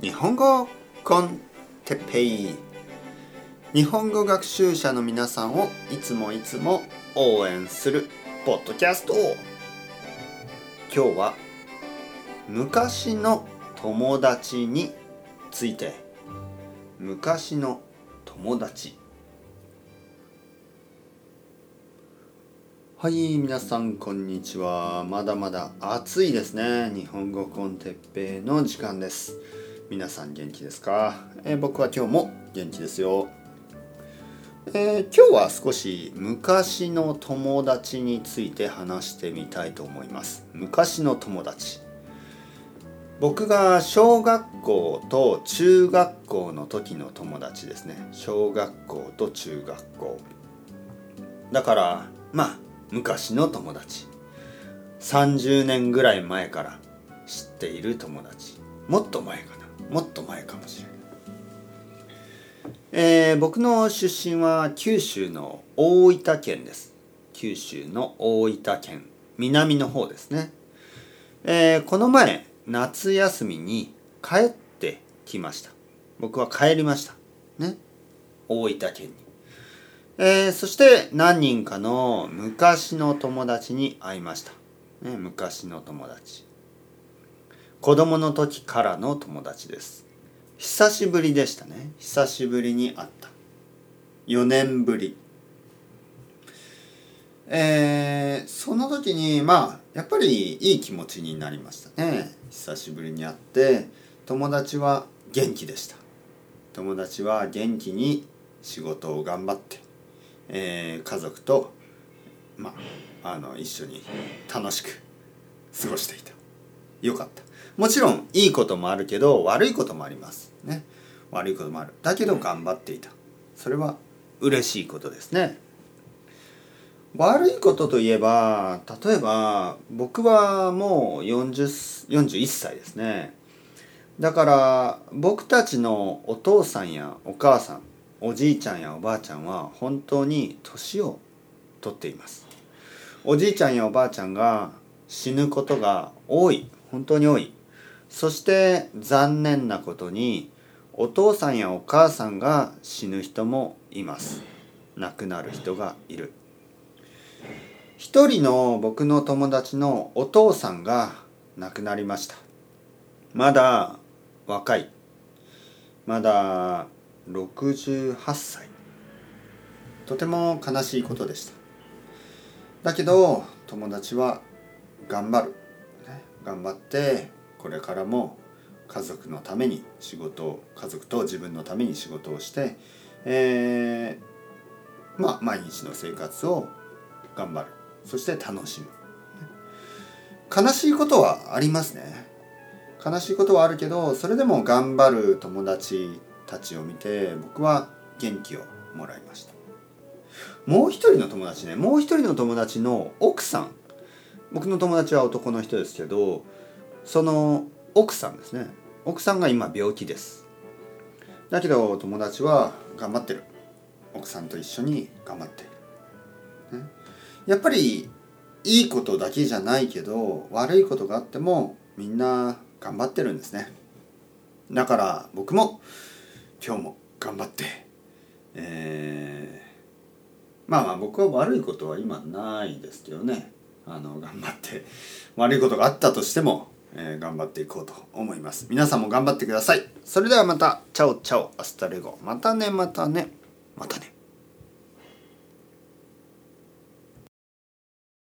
日本語コンテッペイ。日本語学習者の皆さんをいつもいつも応援するポッドキャスト。今日は昔の友達について。昔の友達。はい皆さんこんにちは。まだまだ暑いですね。日本語コンテッペイの時間です。皆さん元気ですか、えー、僕は今日も元気ですよ、えー、今日は少し昔の友達について話してみたいと思います。昔の友達。僕が小学校と中学校の時の友達ですね。小学校と中学校。だからまあ昔の友達。30年ぐらい前から知っている友達。もっと前かな。もっと前かもしれない、えー、僕の出身は九州の大分県です。九州の大分県。南の方ですね、えー、この前夏休みに帰ってきました。僕は帰りました。ね。大分県に。えー、そして何人かの昔の友達に会いました。ね、昔の友達。子供の時からの友達です。久しぶりでしたね。久しぶりに会った。4年ぶり。えー、その時にまあやっぱりいい気持ちになりましたね。久しぶりに会って友達は元気でした。友達は元気に仕事を頑張ってえー、家族と、まあ、あの一緒に楽しく過ごしていたよかった。もちろんいいこともあるけど悪いこともあります。ね。悪いこともある。だけど頑張っていた。それは嬉しいことですね。悪いことといえば例えば僕はもう40 41歳ですね。だから僕たちのお父さんやお母さんおじいちゃんやおばあちゃんは本当に年を取っています。おじいちゃんやおばあちゃんが死ぬことが多い。本当に多い。そして残念なことにお父さんやお母さんが死ぬ人もいます。亡くなる人がいる。一人の僕の友達のお父さんが亡くなりました。まだ若い。まだ68歳。とても悲しいことでした。だけど友達は頑張る、頑張ってこれからも家族のために仕事を家族と自分のために仕事をして、えー、まあ毎日の生活を頑張る。そして楽しむ。悲しいことはありますね。悲しいことはあるけどそれでも頑張る友達たちを見て僕は元気をもらいました。もう一人の友達ね。もう一人の友達の奥さん僕の友達は男の人ですけどその奥さんですね。奥さんが今病気です。だけど友達は頑張ってる。奥さんと一緒に頑張ってる、ね、やっぱりいいことだけじゃないけど悪いことがあってもみんな頑張ってるんですね。だから僕も今日も頑張って、えー、まあまあ僕は悪いことは今ないですけどね。あの頑張って悪いことがあったとしても、えー、頑張っていこうと思います。皆さんも頑張ってください。それではまた。 Ciao ciao。Hasta luego。またねまたね。またね。